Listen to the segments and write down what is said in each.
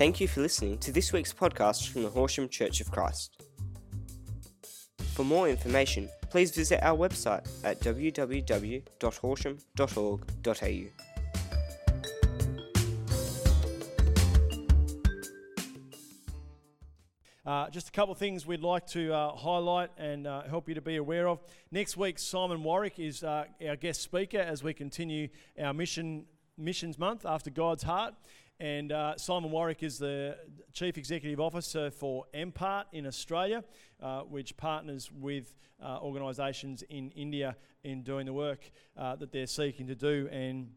Thank you for listening to this week's podcast from the Horsham Church of Christ. For more information, please visit our website at www.horsham.org.au. Uh, just a couple of things we'd like to uh, highlight and uh, help you to be aware of. Next week, Simon Warwick is uh, our guest speaker as we continue our mission missions month after God's heart. And uh, Simon Warwick is the Chief Executive Officer for Empart in Australia, uh, which partners with organisations in India in doing the work that they're seeking to do. And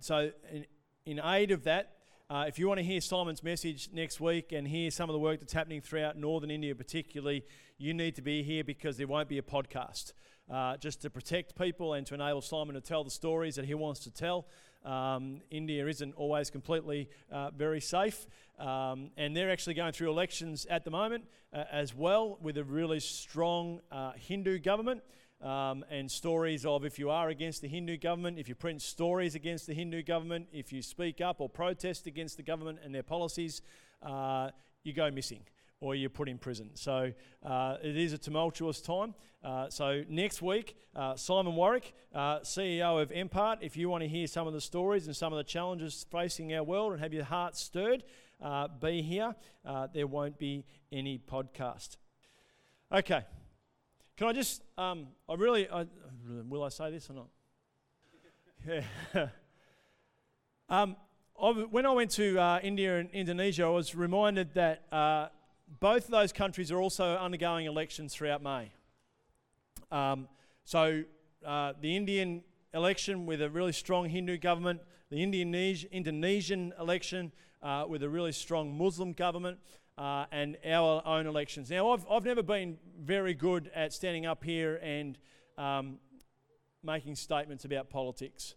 so, in, in aid of that, uh, if you want to hear Simon's message next week and hear some of the work that's happening throughout northern India, particularly, you need to be here because there won't be a podcast. Uh, just to protect people and to enable Simon to tell the stories that he wants to tell. Um, India isn't always completely uh, very safe, um, and they're actually going through elections at the moment uh, as well with a really strong uh, Hindu government. Um, and stories of if you are against the Hindu government, if you print stories against the Hindu government, if you speak up or protest against the government and their policies, uh, you go missing or you're put in prison. So uh, it is a tumultuous time. Uh, so next week, uh, Simon Warwick, uh, CEO of Empart, if you want to hear some of the stories and some of the challenges facing our world and have your heart stirred, uh, be here. Uh, there won't be any podcast. Okay. Can I just, um, I really, I, will I say this or not? Yeah. um, when I went to uh, India and Indonesia, I was reminded that both of those countries are also undergoing elections throughout May. Um, so uh, the Indian election with a really strong Hindu government, the Indonesian election uh, with a really strong Muslim government, uh, and our own elections. Now, I've, I've never been very good at standing up here and um, making statements about politics.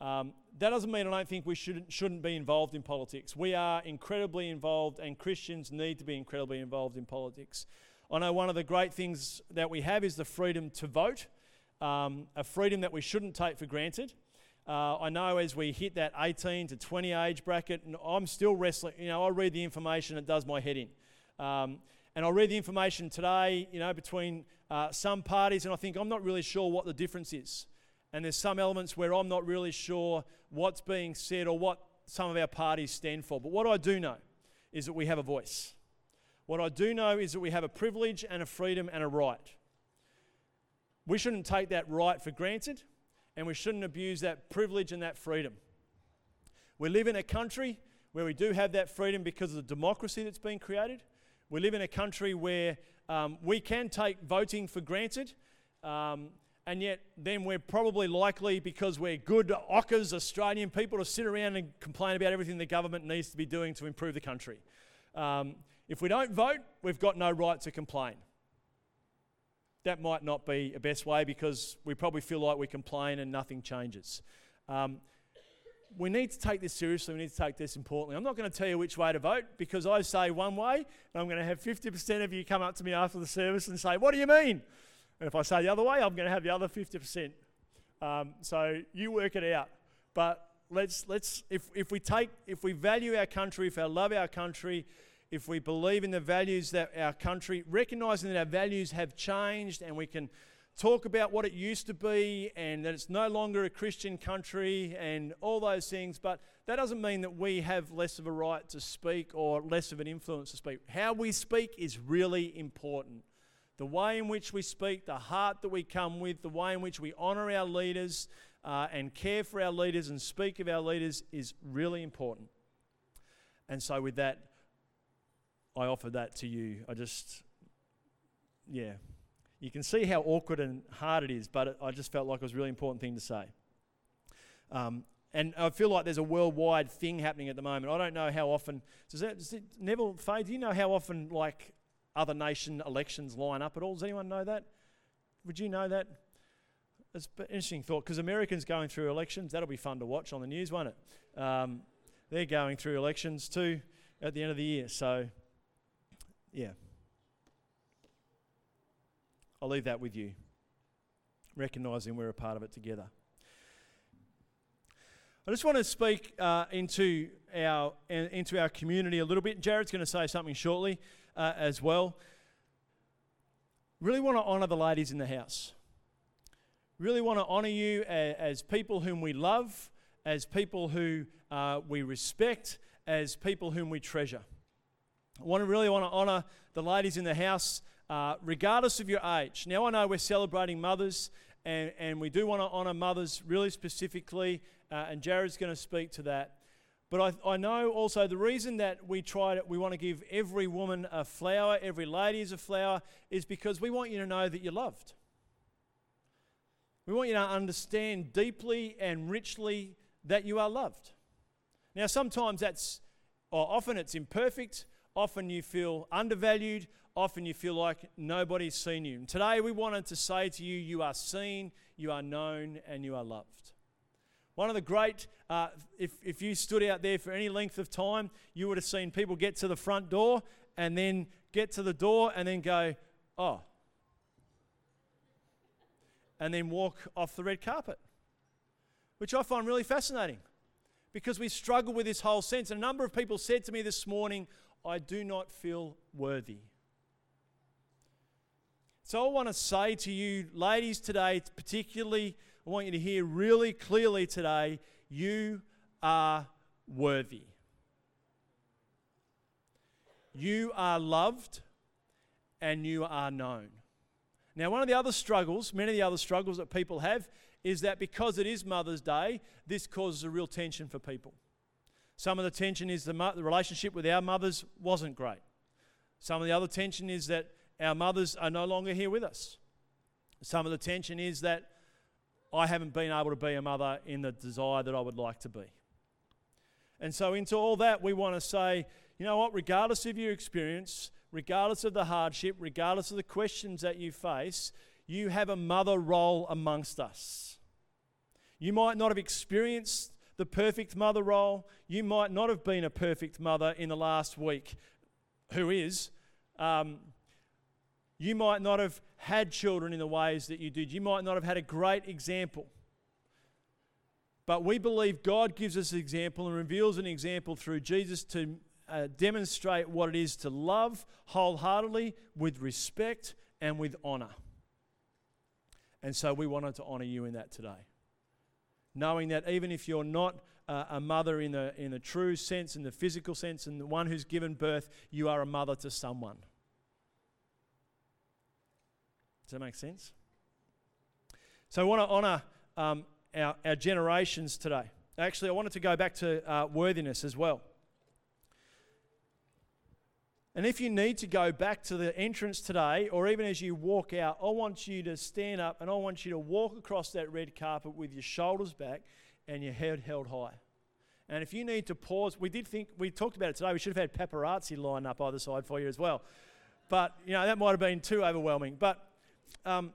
Um, that doesn't mean I don't think we shouldn't, shouldn't be involved in politics. We are incredibly involved, and Christians need to be incredibly involved in politics. I know one of the great things that we have is the freedom to vote, um, a freedom that we shouldn't take for granted. Uh, I know as we hit that 18 to 20 age bracket, and I'm still wrestling. You know, I read the information, it does my head in. Um, and I read the information today, you know, between uh, some parties, and I think I'm not really sure what the difference is. And there's some elements where I'm not really sure what's being said or what some of our parties stand for. But what I do know is that we have a voice. What I do know is that we have a privilege and a freedom and a right. We shouldn't take that right for granted and we shouldn't abuse that privilege and that freedom. We live in a country where we do have that freedom because of the democracy that's been created. We live in a country where um, we can take voting for granted, um, and yet then we're probably likely, because we're good ockers, Australian people, to sit around and complain about everything the government needs to be doing to improve the country. Um, if we don't vote, we've got no right to complain that might not be a best way because we probably feel like we complain and nothing changes. Um, we need to take this seriously. We need to take this importantly. I'm not going to tell you which way to vote because I say one way, and I'm going to have 50% of you come up to me after the service and say, What do you mean? And if I say the other way, I'm going to have the other 50%. Um, so you work it out. But let's, let's if, if we take, if we value our country, if we love our country, if we believe in the values that our country, recognizing that our values have changed and we can talk about what it used to be and that it's no longer a Christian country and all those things, but that doesn't mean that we have less of a right to speak or less of an influence to speak. How we speak is really important. The way in which we speak, the heart that we come with, the way in which we honour our leaders uh, and care for our leaders and speak of our leaders is really important. And so, with that, I offer that to you. I just, yeah. You can see how awkward and hard it is, but I just felt like it was a really important thing to say. Um, and I feel like there's a worldwide thing happening at the moment. I don't know how often. Does that, does it, Neville Faye, do you know how often like other nation elections line up at all? Does anyone know that? Would you know that? It's an interesting thought because Americans going through elections. That'll be fun to watch on the news, won't it? Um, they're going through elections too at the end of the year. So yeah. I'll leave that with you, recognizing we're a part of it together. I just want to speak uh, into our into our community a little bit. Jared's going to say something shortly uh, as well. Really want to honour the ladies in the house. Really want to honour you as, as, people whom we love, as people who uh, we respect, as people whom we treasure. I want to really want to honour the ladies in the house, uh, regardless of your age. Now I know we're celebrating mothers, and, and we do want to honour mothers really specifically, uh, and Jared's going to speak to that. But I, I know also the reason that we try to, we want to give every woman a flower, every lady is a flower, is because we want you to know that you're loved. We want you to understand deeply and richly that you are loved. Now, sometimes that's, or often it's imperfect, often you feel undervalued, often you feel like nobody's seen you. And today we wanted to say to you, you are seen, you are known, and you are loved. One of the great, uh, if, if you stood out there for any length of time, you would have seen people get to the front door and then get to the door and then go, oh, and then walk off the red carpet, which I find really fascinating because we struggle with this whole sense. And a number of people said to me this morning, I do not feel worthy. So I want to say to you, ladies, today, particularly I want you to hear really clearly today you are worthy. You are loved and you are known. Now, one of the other struggles, many of the other struggles that people have, is that because it is Mother's Day, this causes a real tension for people. Some of the tension is the, mo- the relationship with our mothers wasn't great. Some of the other tension is that our mothers are no longer here with us. Some of the tension is that I haven't been able to be a mother in the desire that I would like to be. And so, into all that, we want to say, you know what, regardless of your experience, regardless of the hardship, regardless of the questions that you face, you have a mother role amongst us. You might not have experienced the perfect mother role. You might not have been a perfect mother in the last week, who is. Um, you might not have had children in the ways that you did. You might not have had a great example. But we believe God gives us an example and reveals an example through Jesus to uh, demonstrate what it is to love wholeheartedly, with respect, and with honor. And so we wanted to honor you in that today. Knowing that even if you're not uh, a mother in the, in the true sense, in the physical sense, and the one who's given birth, you are a mother to someone. Does that make sense? So I want to honour um, our, our generations today. Actually, I wanted to go back to uh, worthiness as well. And if you need to go back to the entrance today, or even as you walk out, I want you to stand up and I want you to walk across that red carpet with your shoulders back and your head held high. And if you need to pause, we did think, we talked about it today, we should have had paparazzi lined up either side for you as well. But, you know, that might have been too overwhelming. But um,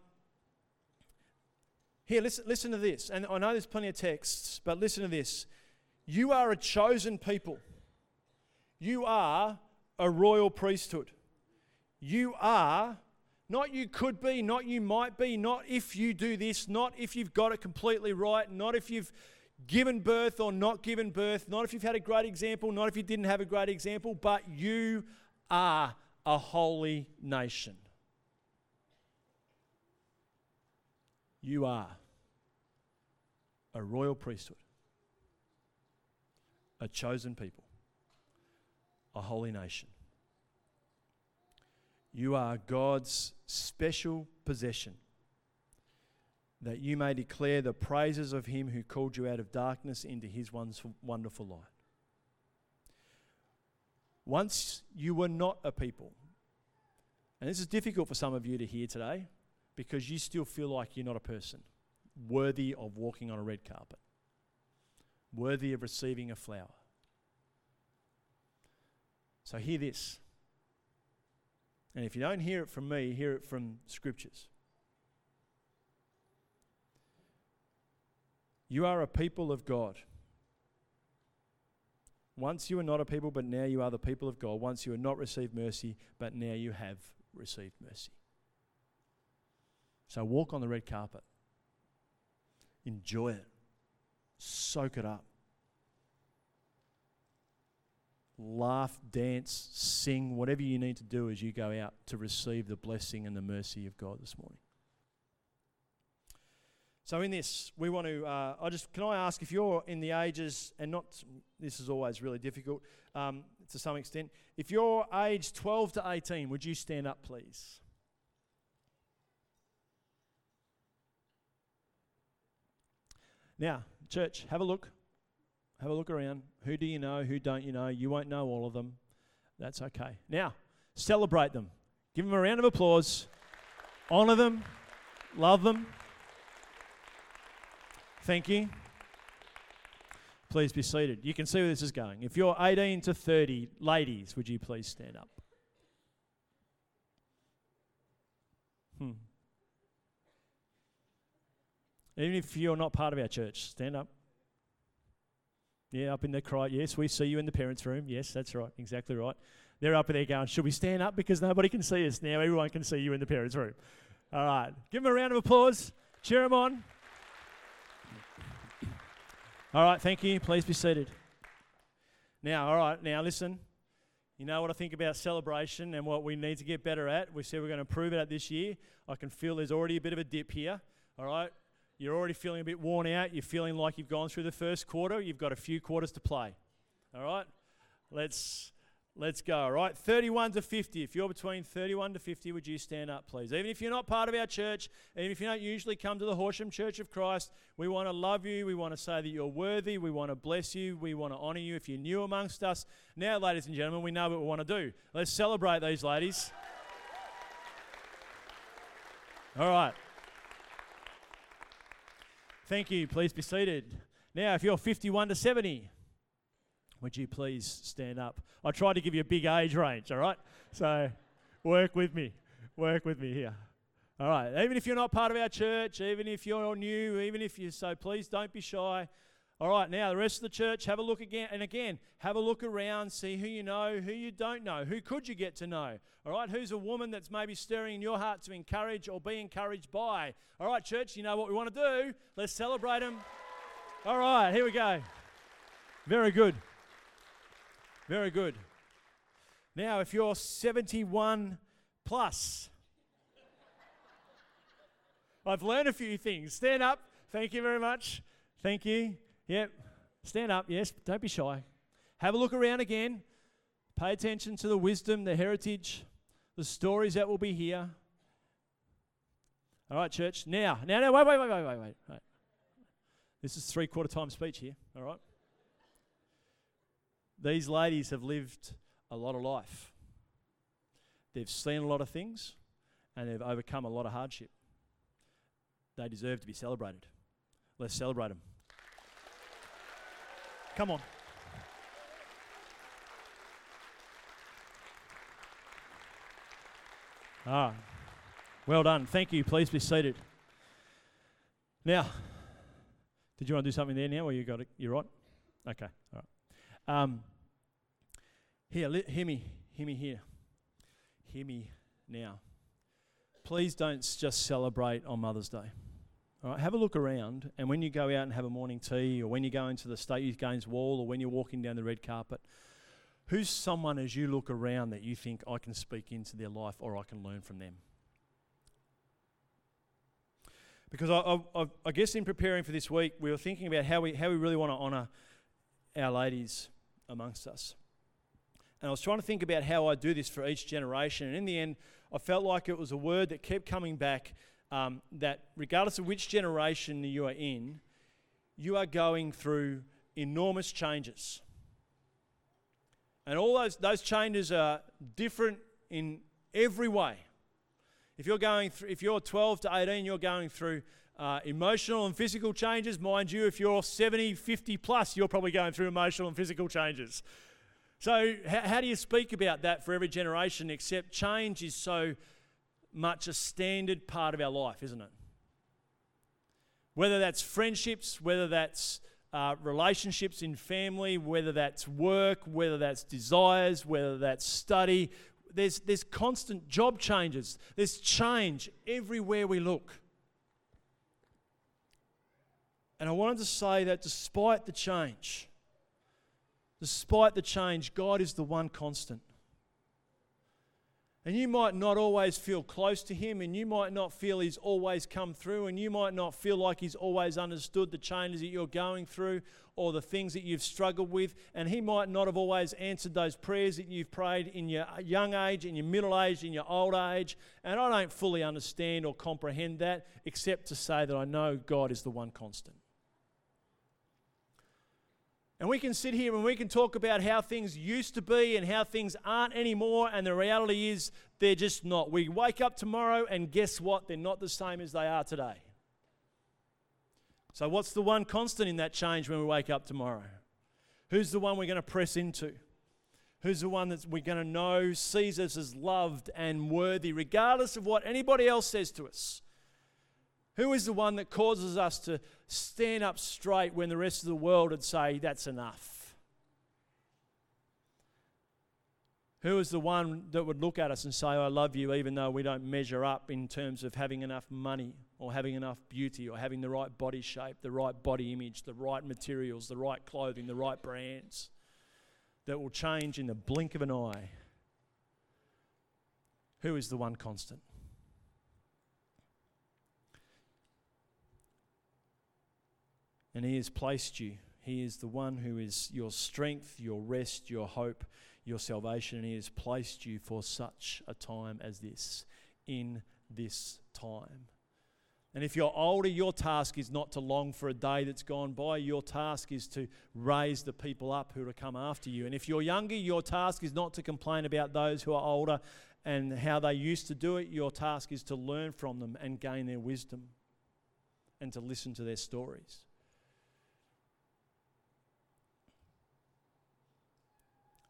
here, listen, listen to this. And I know there's plenty of texts, but listen to this. You are a chosen people. You are a royal priesthood. You are, not you could be, not you might be, not if you do this, not if you've got it completely right, not if you've given birth or not given birth, not if you've had a great example, not if you didn't have a great example, but you are a holy nation. You are a royal priesthood, a chosen people, a holy nation. You are God's special possession, that you may declare the praises of Him who called you out of darkness into His wonderful light. Once you were not a people, and this is difficult for some of you to hear today because you still feel like you're not a person worthy of walking on a red carpet, worthy of receiving a flower. So, hear this. And if you don't hear it from me, hear it from scriptures. You are a people of God. Once you were not a people, but now you are the people of God. Once you had not received mercy, but now you have received mercy. So walk on the red carpet. Enjoy it. Soak it up. Laugh, dance, sing, whatever you need to do as you go out to receive the blessing and the mercy of God this morning. So in this, we want to. Uh, I just can I ask if you're in the ages and not. This is always really difficult um, to some extent. If you're age 12 to 18, would you stand up, please? Now, church, have a look. Have a look around. Who do you know? Who don't you know? You won't know all of them. That's okay. Now, celebrate them. Give them a round of applause. Honor them. Love them. Thank you. Please be seated. You can see where this is going. If you're 18 to 30, ladies, would you please stand up? Hmm. Even if you're not part of our church, stand up. Yeah, up in the cry. Yes, we see you in the parents' room. Yes, that's right. Exactly right. They're up there going, Should we stand up? Because nobody can see us. Now everyone can see you in the parents' room. All right. Give them a round of applause. Cheer them on. All right. Thank you. Please be seated. Now, all right. Now, listen. You know what I think about celebration and what we need to get better at? We said we're going to improve it at this year. I can feel there's already a bit of a dip here. All right. You're already feeling a bit worn out. You're feeling like you've gone through the first quarter. You've got a few quarters to play. All right? Let's let's go. All right? 31 to 50. If you're between 31 to 50, would you stand up, please? Even if you're not part of our church, even if you don't usually come to the Horsham Church of Christ, we want to love you. We want to say that you're worthy. We want to bless you. We want to honor you if you're new amongst us. Now, ladies and gentlemen, we know what we want to do. Let's celebrate these ladies. All right. Thank you. Please be seated. Now, if you're 51 to 70, would you please stand up? I tried to give you a big age range, all right? So work with me. Work with me here. All right. Even if you're not part of our church, even if you're new, even if you're so, please don't be shy. All right, now the rest of the church, have a look again. And again, have a look around, see who you know, who you don't know. Who could you get to know? All right, who's a woman that's maybe stirring in your heart to encourage or be encouraged by? All right, church, you know what we want to do. Let's celebrate them. All right, here we go. Very good. Very good. Now, if you're 71 plus, I've learned a few things. Stand up. Thank you very much. Thank you. Yep. Stand up. Yes. Don't be shy. Have a look around again. Pay attention to the wisdom, the heritage, the stories that will be here. All right, church. Now, now, now, wait, wait, wait, wait, wait, wait. This is three quarter time speech here. All right. These ladies have lived a lot of life. They've seen a lot of things and they've overcome a lot of hardship. They deserve to be celebrated. Let's celebrate them. Come on. Ah, well done. Thank you. Please be seated. Now, did you want to do something there now, or you got it? You're right. Okay. All right. Um, here, li- hear me. Hear me here. Hear me now. Please don't just celebrate on Mother's Day. All right, have a look around, and when you go out and have a morning tea, or when you go into the State Youth Games wall, or when you're walking down the red carpet, who's someone as you look around that you think I can speak into their life or I can learn from them? Because I, I, I guess in preparing for this week, we were thinking about how we, how we really want to honour our ladies amongst us. And I was trying to think about how I do this for each generation. And in the end, I felt like it was a word that kept coming back um, that regardless of which generation you are in, you are going through enormous changes. And all those, those changes are different in every way. If you're going through, if you're 12 to 18, you're going through uh, emotional and physical changes. Mind you, if you're 70, 50 plus, you're probably going through emotional and physical changes. So, how, how do you speak about that for every generation? Except change is so much a standard part of our life, isn't it? Whether that's friendships, whether that's uh, relationships in family, whether that's work, whether that's desires, whether that's study, there's, there's constant job changes. There's change everywhere we look. And I wanted to say that despite the change, Despite the change, God is the one constant. And you might not always feel close to Him, and you might not feel He's always come through, and you might not feel like He's always understood the changes that you're going through or the things that you've struggled with. And He might not have always answered those prayers that you've prayed in your young age, in your middle age, in your old age. And I don't fully understand or comprehend that, except to say that I know God is the one constant. And we can sit here and we can talk about how things used to be and how things aren't anymore, and the reality is they're just not. We wake up tomorrow and guess what? They're not the same as they are today. So, what's the one constant in that change when we wake up tomorrow? Who's the one we're going to press into? Who's the one that we're going to know sees us as loved and worthy, regardless of what anybody else says to us? Who is the one that causes us to stand up straight when the rest of the world would say, that's enough? Who is the one that would look at us and say, I love you, even though we don't measure up in terms of having enough money or having enough beauty or having the right body shape, the right body image, the right materials, the right clothing, the right brands that will change in the blink of an eye? Who is the one constant? And He has placed you. He is the one who is your strength, your rest, your hope, your salvation, and He has placed you for such a time as this, in this time. And if you're older, your task is not to long for a day that's gone by. Your task is to raise the people up who are to come after you. And if you're younger, your task is not to complain about those who are older and how they used to do it. Your task is to learn from them and gain their wisdom and to listen to their stories.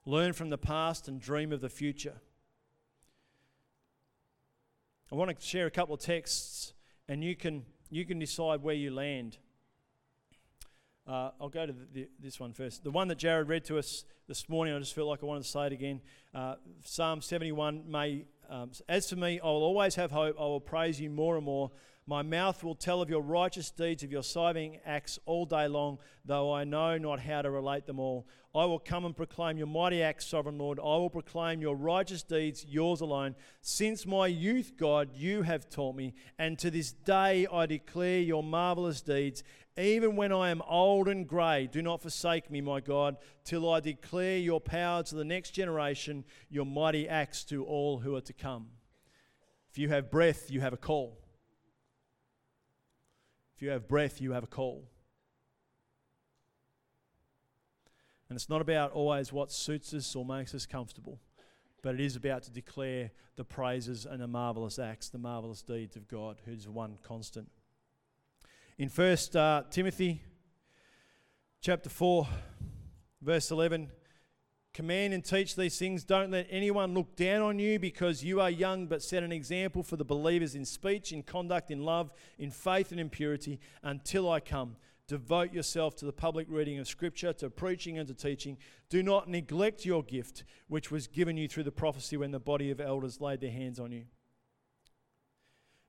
Learn from the past, and dream of the future. I want to share a couple of texts, and you can, you can decide where you land. Uh, I'll go to the, the, this one first. The one that Jared read to us this morning, I just felt like I wanted to say it again. Uh, Psalm 71 may, um, As for me, I will always have hope. I will praise you more and more. My mouth will tell of your righteous deeds, of your saving acts all day long, though I know not how to relate them all. I will come and proclaim your mighty acts, sovereign Lord. I will proclaim your righteous deeds, yours alone. Since my youth, God, you have taught me, and to this day I declare your marvelous deeds. Even when I am old and grey, do not forsake me, my God, till I declare your power to the next generation, your mighty acts to all who are to come. If you have breath, you have a call. If you have breath, you have a call. And it's not about always what suits us or makes us comfortable, but it is about to declare the praises and the marvelous acts, the marvelous deeds of God, who's one constant. In First uh, Timothy chapter 4, verse 11, Command and teach these things. Don't let anyone look down on you because you are young, but set an example for the believers in speech, in conduct, in love, in faith, and in purity until I come. Devote yourself to the public reading of Scripture, to preaching and to teaching. Do not neglect your gift, which was given you through the prophecy when the body of elders laid their hands on you.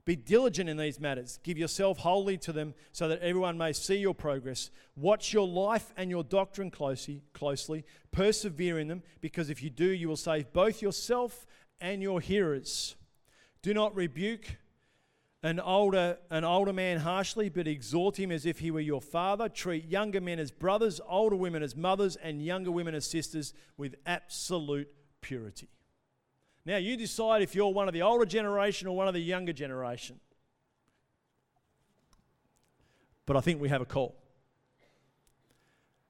Be diligent in these matters. Give yourself wholly to them so that everyone may see your progress. Watch your life and your doctrine closely, closely. Persevere in them, because if you do, you will save both yourself and your hearers. Do not rebuke an older, an older man harshly, but exhort him as if he were your father. Treat younger men as brothers, older women as mothers, and younger women as sisters with absolute purity. Now you decide if you're one of the older generation or one of the younger generation. But I think we have a call.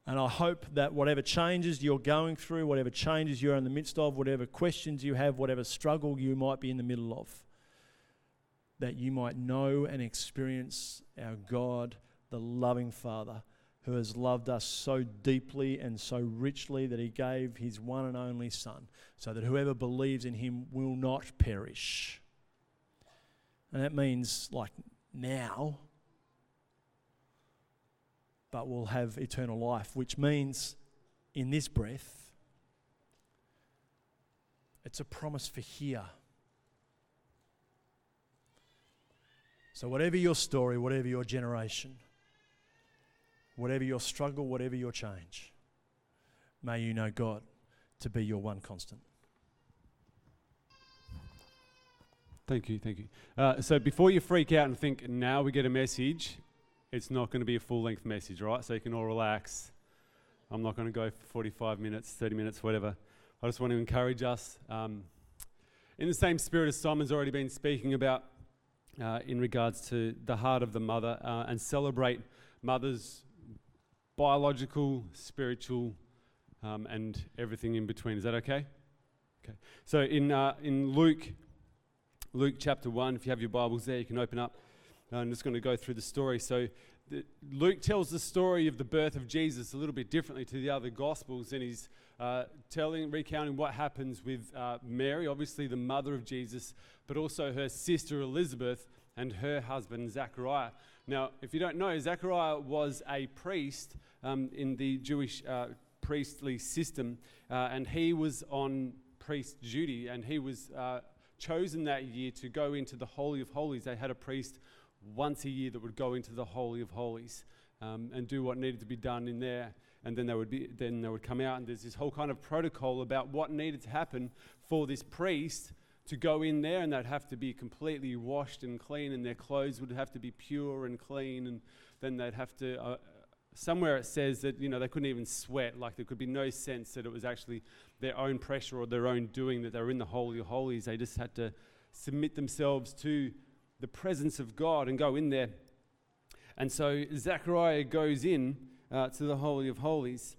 And I hope that whatever changes you're going through, whatever changes you're in the midst of, whatever questions you have, whatever struggle you might be in the middle of, that you might know and experience our God, the loving Father who has loved us so deeply and so richly that he gave his one and only Son, so that whoever believes in him will not perish. And that means like now, but will have eternal life, which means in this breath, it's a promise for here. So, whatever your story, whatever your generation, whatever your struggle, whatever your change. may you know God to be your one constant. Thank you, thank you. Uh, so before you freak out and think, now we get a message, it's not going to be a full length message, right? So you can all relax. I'm not going to go for 45 minutes, 30 minutes, whatever. I just want to encourage us um, in the same spirit as Simon's already been speaking about uh, in regards to the heart of the mother uh, and celebrate mothers' biological, spiritual, um, and everything in between. Is that okay? Okay. So in, uh, in Luke Luke chapter 1. If you have your Bibles there, you can open up. Uh, I'm just going to go through the story. So, Luke tells the story of the birth of Jesus a little bit differently to the other Gospels, and he's uh, telling, recounting what happens with uh, Mary, obviously the mother of Jesus, but also her sister Elizabeth and her husband Zachariah. Now, if you don't know, Zechariah was a priest um, in the Jewish uh, priestly system, uh, and he was on priest duty, and he was uh, chosen that year to go into the Holy of Holies. They had a priest once a year that would go into the Holy of Holies um, and do what needed to be done in there. And then they would be, then they would come out, and there's this whole kind of protocol about what needed to happen for this priest to go in there, and they'd have to be completely washed and clean, and their clothes would have to be pure and clean, and then they'd have to. Uh, somewhere it says that you know they couldn't even sweat, like there could be no sense that it was actually their own pressure or their own doing that they were in the Holy of Holies. They just had to submit themselves to the presence of God and go in there. And so Zechariah goes in uh, to the Holy of Holies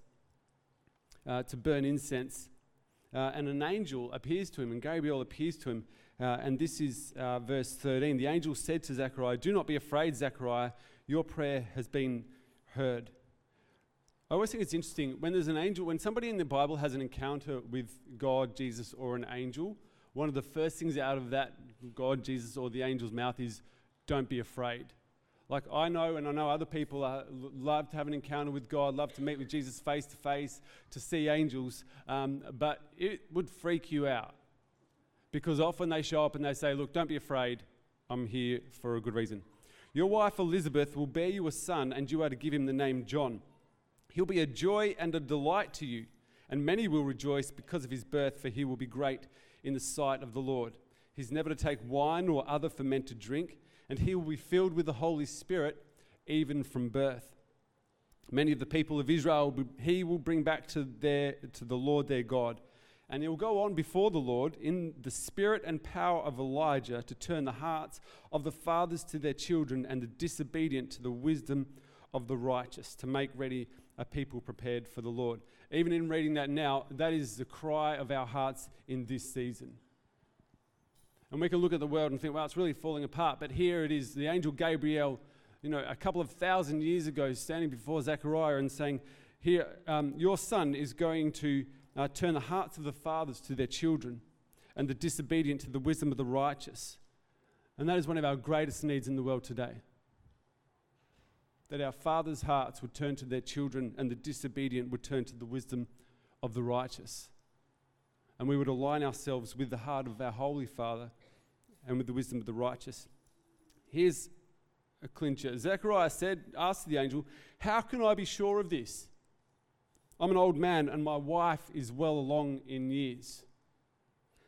uh, to burn incense. Uh, and an angel appears to him, and Gabriel appears to him. Uh, and this is uh, verse 13. The angel said to Zechariah, Do not be afraid, Zechariah. Your prayer has been heard. I always think it's interesting when there's an angel, when somebody in the Bible has an encounter with God, Jesus, or an angel, one of the first things out of that God, Jesus, or the angel's mouth is, don't be afraid. Like I know, and I know other people are, love to have an encounter with God, love to meet with Jesus face to face, to see angels, um, but it would freak you out because often they show up and they say, Look, don't be afraid, I'm here for a good reason. Your wife Elizabeth will bear you a son, and you are to give him the name John. He'll be a joy and a delight to you, and many will rejoice because of his birth, for he will be great in the sight of the Lord. He's never to take wine or other fermented drink, and he will be filled with the Holy Spirit even from birth. Many of the people of Israel he will bring back to, their, to the Lord their God. And he will go on before the Lord in the spirit and power of Elijah to turn the hearts of the fathers to their children and the disobedient to the wisdom of the righteous, to make ready a people prepared for the Lord. Even in reading that now, that is the cry of our hearts in this season. And we can look at the world and think, well, it's really falling apart. But here it is the angel Gabriel, you know, a couple of thousand years ago, standing before Zechariah and saying, Here, um, your son is going to uh, turn the hearts of the fathers to their children and the disobedient to the wisdom of the righteous. And that is one of our greatest needs in the world today that our fathers' hearts would turn to their children and the disobedient would turn to the wisdom of the righteous. And we would align ourselves with the heart of our Holy Father and with the wisdom of the righteous. Here's a clincher. Zechariah said, asked the angel, How can I be sure of this? I'm an old man and my wife is well along in years.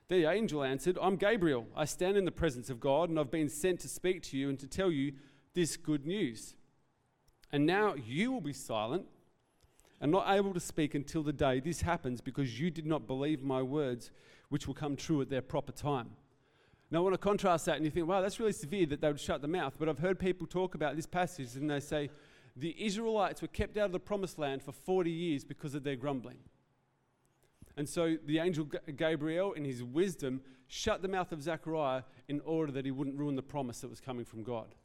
The angel answered, I'm Gabriel. I stand in the presence of God and I've been sent to speak to you and to tell you this good news. And now you will be silent and not able to speak until the day this happens because you did not believe my words, which will come true at their proper time. Now, I want to contrast that, and you think, wow, that's really severe that they would shut the mouth. But I've heard people talk about this passage, and they say the Israelites were kept out of the promised land for 40 years because of their grumbling. And so the angel Gabriel, in his wisdom, shut the mouth of Zechariah in order that he wouldn't ruin the promise that was coming from God.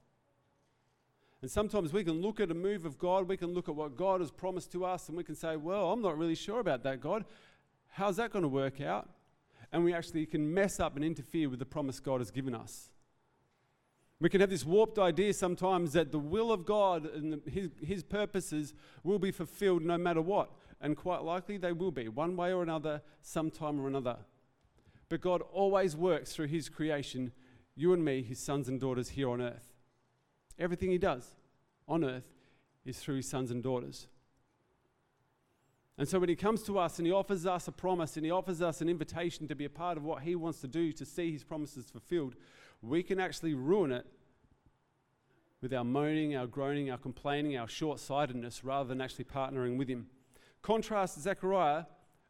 And sometimes we can look at a move of God, we can look at what God has promised to us, and we can say, Well, I'm not really sure about that, God. How's that going to work out? And we actually can mess up and interfere with the promise God has given us. We can have this warped idea sometimes that the will of God and his, his purposes will be fulfilled no matter what. And quite likely they will be, one way or another, sometime or another. But God always works through His creation, you and me, His sons and daughters here on earth. Everything he does on earth is through his sons and daughters. And so when he comes to us and he offers us a promise and he offers us an invitation to be a part of what he wants to do to see his promises fulfilled, we can actually ruin it with our moaning, our groaning, our complaining, our short sightedness rather than actually partnering with him. Contrast Zechariah,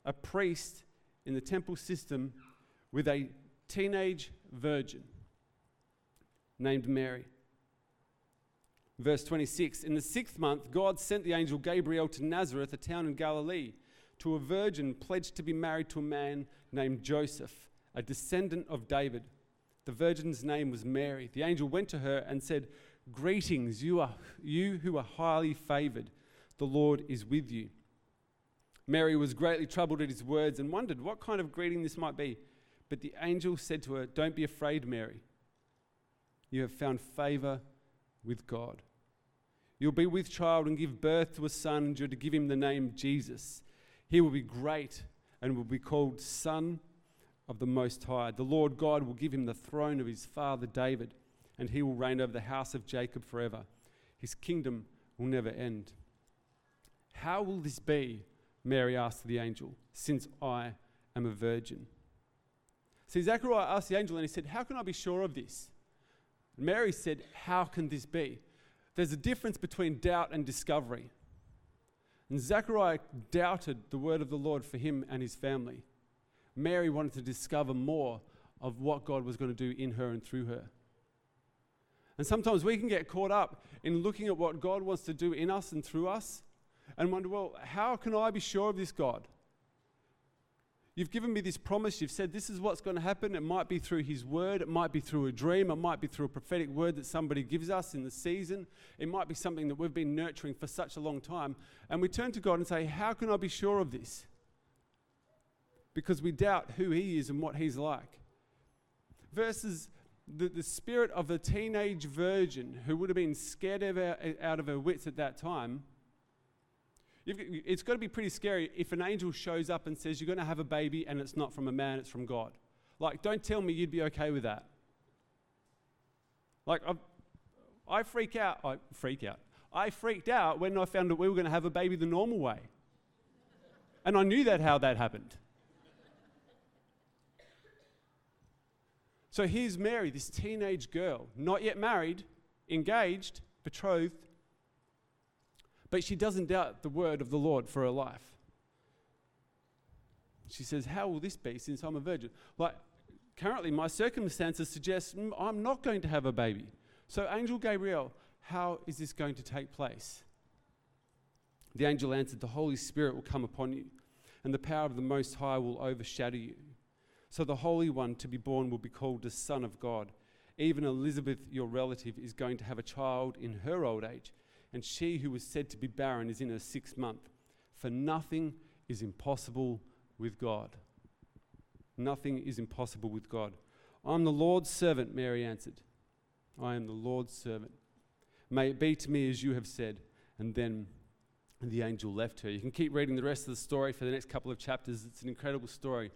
a priest in the temple system, with a teenage virgin named Mary. Verse 26 In the sixth month, God sent the angel Gabriel to Nazareth, a town in Galilee, to a virgin pledged to be married to a man named Joseph, a descendant of David. The virgin's name was Mary. The angel went to her and said, Greetings, you, are, you who are highly favored. The Lord is with you. Mary was greatly troubled at his words and wondered what kind of greeting this might be. But the angel said to her, Don't be afraid, Mary. You have found favor with God. You'll be with child and give birth to a son, and you're to give him the name Jesus. He will be great and will be called Son of the Most High. The Lord God will give him the throne of his father David, and he will reign over the house of Jacob forever. His kingdom will never end. How will this be? Mary asked the angel, since I am a virgin. See, Zechariah asked the angel, and he said, How can I be sure of this? Mary said, How can this be? There's a difference between doubt and discovery. And Zechariah doubted the word of the Lord for him and his family. Mary wanted to discover more of what God was going to do in her and through her. And sometimes we can get caught up in looking at what God wants to do in us and through us and wonder, well, how can I be sure of this God? You've given me this promise. You've said this is what's going to happen. It might be through His word. It might be through a dream. It might be through a prophetic word that somebody gives us in the season. It might be something that we've been nurturing for such a long time. And we turn to God and say, How can I be sure of this? Because we doubt who He is and what He's like. Versus the, the spirit of a teenage virgin who would have been scared out of her wits at that time You've, it's got to be pretty scary if an angel shows up and says, You're going to have a baby and it's not from a man, it's from God. Like, don't tell me you'd be okay with that. Like, I've, I freak out. I freak out. I freaked out when I found that we were going to have a baby the normal way. And I knew that how that happened. So here's Mary, this teenage girl, not yet married, engaged, betrothed, but she doesn't doubt the word of the Lord for her life. She says, How will this be since I'm a virgin? Like, currently, my circumstances suggest mm, I'm not going to have a baby. So, Angel Gabriel, how is this going to take place? The angel answered, The Holy Spirit will come upon you, and the power of the Most High will overshadow you. So, the Holy One to be born will be called the Son of God. Even Elizabeth, your relative, is going to have a child in her old age and she who was said to be barren is in her sixth month. For nothing is impossible with God. Nothing is impossible with God. I'm the Lord's servant, Mary answered. I am the Lord's servant. May it be to me as you have said. And then the angel left her. You can keep reading the rest of the story for the next couple of chapters. It's an incredible story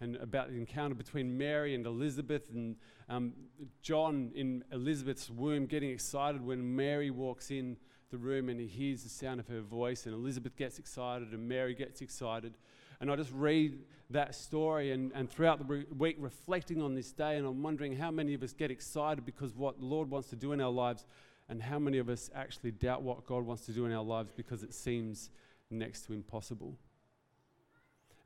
and about the encounter between Mary and Elizabeth, and um, John in Elizabeth's womb getting excited when Mary walks in the room and he hears the sound of her voice, and Elizabeth gets excited, and Mary gets excited. And I just read that story, and, and throughout the week, reflecting on this day, and I'm wondering how many of us get excited because what the Lord wants to do in our lives, and how many of us actually doubt what God wants to do in our lives because it seems next to impossible.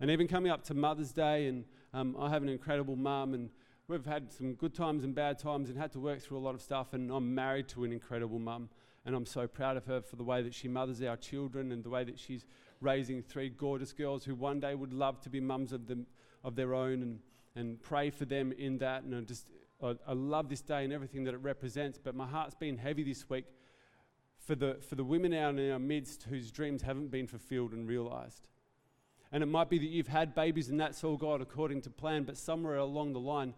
And even coming up to Mother's Day, and um, I have an incredible mum, and we've had some good times and bad times and had to work through a lot of stuff, and I'm married to an incredible mum and I'm so proud of her for the way that she mothers our children and the way that she's raising three gorgeous girls who one day would love to be mums of, them, of their own and, and pray for them in that. And I just, I, I love this day and everything that it represents, but my heart's been heavy this week for the, for the women out in our midst whose dreams haven't been fulfilled and realized. And it might be that you've had babies and that's all God according to plan, but somewhere along the line,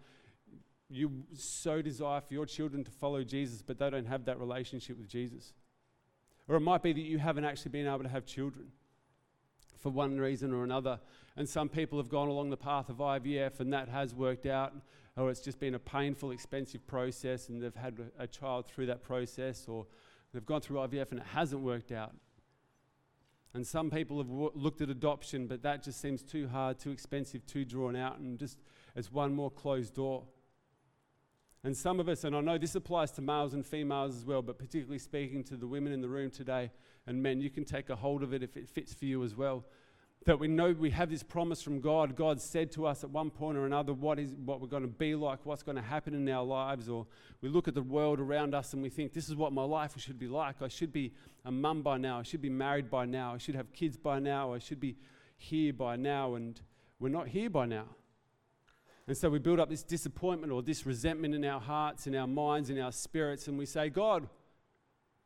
you so desire for your children to follow Jesus, but they don't have that relationship with Jesus. Or it might be that you haven't actually been able to have children for one reason or another. And some people have gone along the path of oh, IVF and that has worked out, or it's just been a painful, expensive process and they've had a child through that process, or they've gone through oh, IVF and it hasn't worked out. And some people have w- looked at adoption, but that just seems too hard, too expensive, too drawn out, and just it's one more closed door. And some of us, and I know this applies to males and females as well, but particularly speaking to the women in the room today, and men, you can take a hold of it if it fits for you as well. That we know we have this promise from God. God said to us at one point or another what is what we're going to be like, what's going to happen in our lives, or we look at the world around us and we think, this is what my life should be like. I should be a mum by now, I should be married by now, I should have kids by now, I should be here by now, and we're not here by now. And so we build up this disappointment or this resentment in our hearts, in our minds, in our spirits, and we say, God,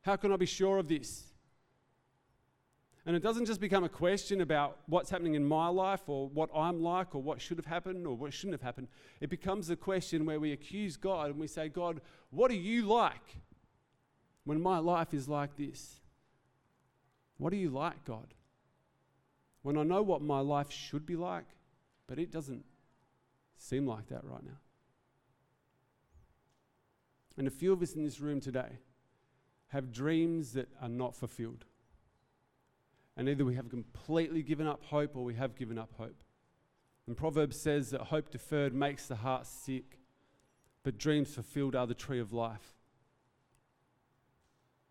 how can I be sure of this? And it doesn't just become a question about what's happening in my life or what I'm like or what should have happened or what shouldn't have happened. It becomes a question where we accuse God and we say, God, what are you like when my life is like this? What are you like, God? When I know what my life should be like, but it doesn't seem like that right now. And a few of us in this room today have dreams that are not fulfilled. And either we have completely given up hope or we have given up hope. And Proverbs says that hope deferred makes the heart sick, but dreams fulfilled are the tree of life.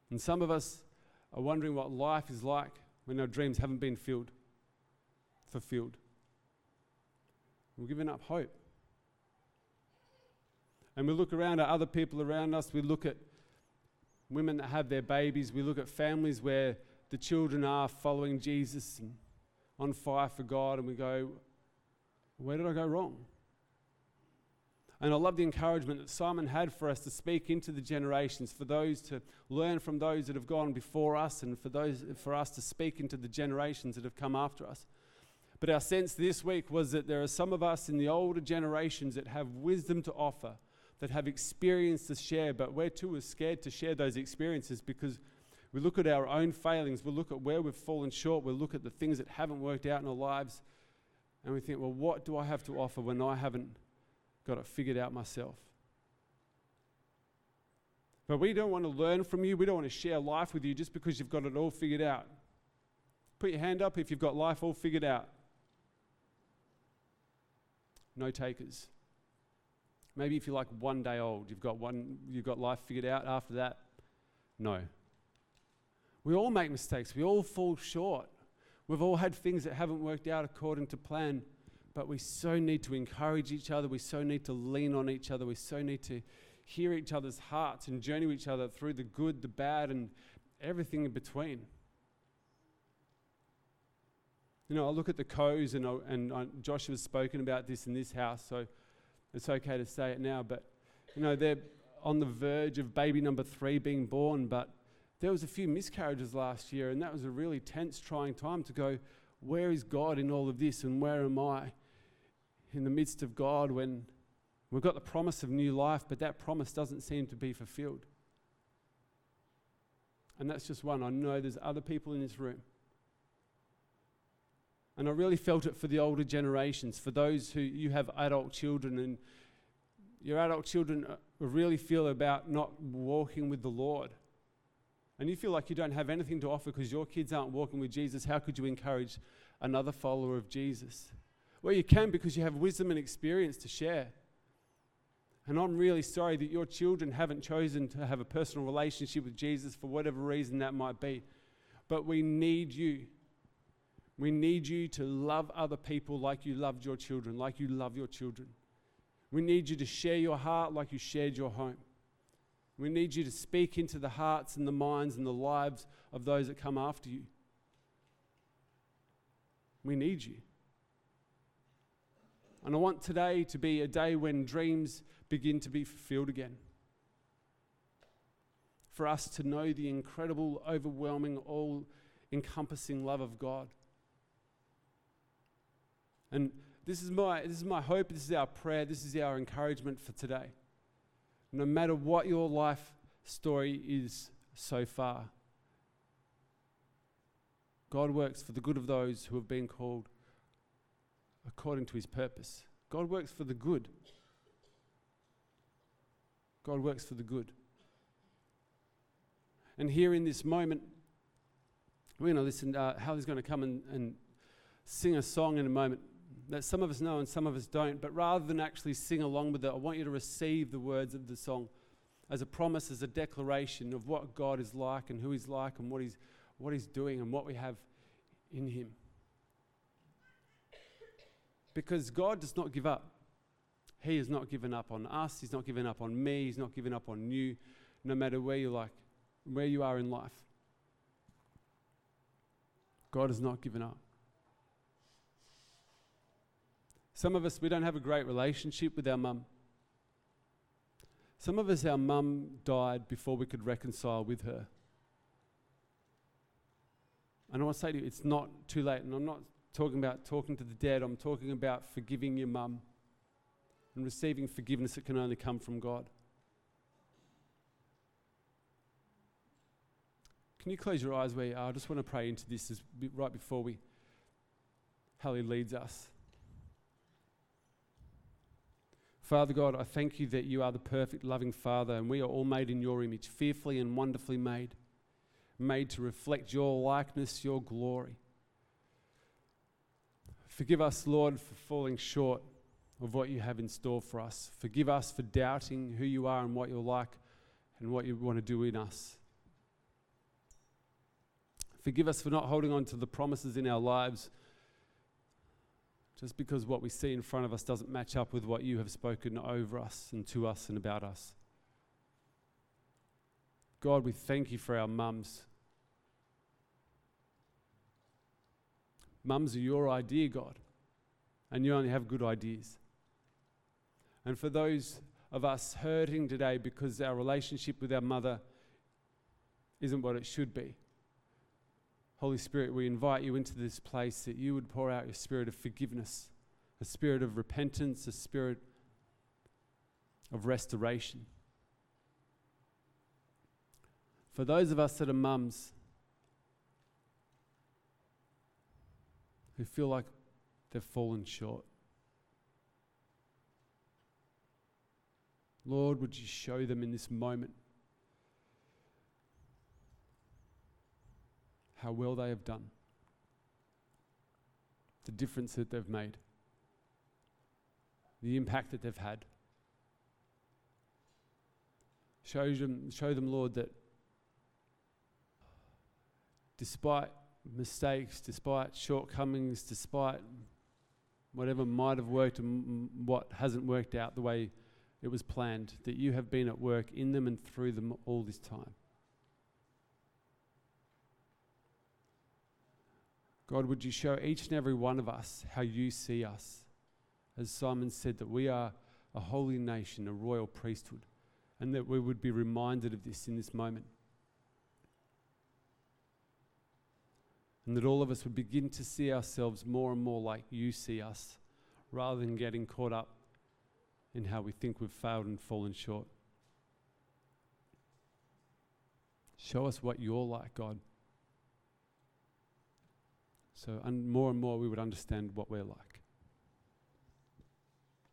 And some of us are wondering what life is like when our dreams haven't been filled, fulfilled. We're giving up hope. And we look around at other people around us, we look at women that have their babies, we look at families where the children are following Jesus and on fire for God, and we go, Where did I go wrong? And I love the encouragement that Simon had for us to speak into the generations, for those to learn from those that have gone before us, and for those for us to speak into the generations that have come after us. But our sense this week was that there are some of us in the older generations that have wisdom to offer, that have experience to share, but we're too scared to share those experiences because we look at our own failings, we look at where we've fallen short, we look at the things that haven't worked out in our lives, and we think, well, what do I have to offer when I haven't got it figured out myself? But we don't want to learn from you. We don't want to share life with you just because you've got it all figured out. Put your hand up if you've got life all figured out. No takers. Maybe if you're like one day old, you've got one, you've got life figured out. After that, no. We all make mistakes, we all fall short. We've all had things that haven't worked out according to plan, but we so need to encourage each other, we so need to lean on each other, we so need to hear each other's hearts and journey with each other through the good, the bad, and everything in between. You know, I look at the co's, and, I, and I, Josh has spoken about this in this house, so it's okay to say it now, but you know, they're on the verge of baby number three being born, but there was a few miscarriages last year, and that was a really tense, trying time to go, where is God in all of this, and where am I in the midst of God when we've got the promise of new life, but that promise doesn't seem to be fulfilled? And that's just one. I know there's other people in this room. And I really felt it for the older generations, for those who you have adult children and your adult children uh, really feel about not walking with the Lord and you feel like you don't have anything to offer because your kids aren't walking with Jesus, how could you encourage another follower of Jesus? Well, you can because you have wisdom and experience to share. And I'm really sorry that your children haven't chosen to have a personal relationship with Jesus for whatever reason that might be. But we need you. We need you to love other people like you loved your children, like you love your children. We need you to share your heart like you shared your home. We need you to speak into the hearts and the minds and the lives of those that come after you. We need you. And I want today to be a day when dreams begin to be fulfilled again. For us to know the incredible, overwhelming, all encompassing love of God. And this is, my, this is my hope, this is our prayer, this is our encouragement for today no matter what your life story is so far. God works for the good of those who have been called according to his purpose. God works for the good. God works for the good. And here in this moment, We're going to listen. Uh, Hallie's going to come and, and sing a song in a moment that some of us know and some of us don't. But rather than actually sing along with it, I want you to receive the words of the song as a promise, as a declaration of what God is like and who He's like and what He's, what he's doing and what we have in Him. Because God does not give up. He has not given up on us. He's not given up on me. He's not given up on you, no matter where you like, where you are in life. God has not given up. Some of us, we don't have a great relationship with our mum. Some of us, our mum died before we could reconcile with her. And I want to say to you, it's not too late. And I'm not talking about talking to the dead, I'm talking about forgiving your mum and receiving forgiveness that can only come from God. Can you close your eyes where you are? I just want to pray into this as, right before we, Hallie leads us. Father God, I thank you that you are the perfect, loving Father, and we are all made in your image, fearfully and wonderfully made, made to reflect your likeness, your glory. Forgive us, Lord, for falling short of what you have in store for us. Forgive us for doubting who you are and what you're like and what you want to do in us. Forgive us for not holding on to the promises in our lives just because what we see in front of us doesn't match up with what you have spoken over us and to us and about us. God, we thank you for our mums. Mums are your idea, God, and you only have good ideas. And for those of us hurting today because our relationship with our mother isn't what it should be, Holy Spirit, we invite you into this place that you would pour out your spirit of forgiveness, a spirit of repentance, a spirit of restoration. For those of us that are mums who feel like they've fallen short, Lord, would you show them in this moment how well they have done, the difference that they've made, the impact that they've had. Show them, show them, Lord, that despite mistakes, despite shortcomings, despite whatever might have worked and what hasn't worked out the way it was planned, that you have been at work in them and through them all this time. God, would you show each and every one of us how you see us? As Simon said, that we are a holy nation, a royal priesthood, and that we would be reminded of this in this moment. And that all of us would begin to see ourselves more and more like you see us, rather than getting caught up in how we think we've failed and fallen short. Show us what you're like, God. So, and more and more, we would understand what we're like.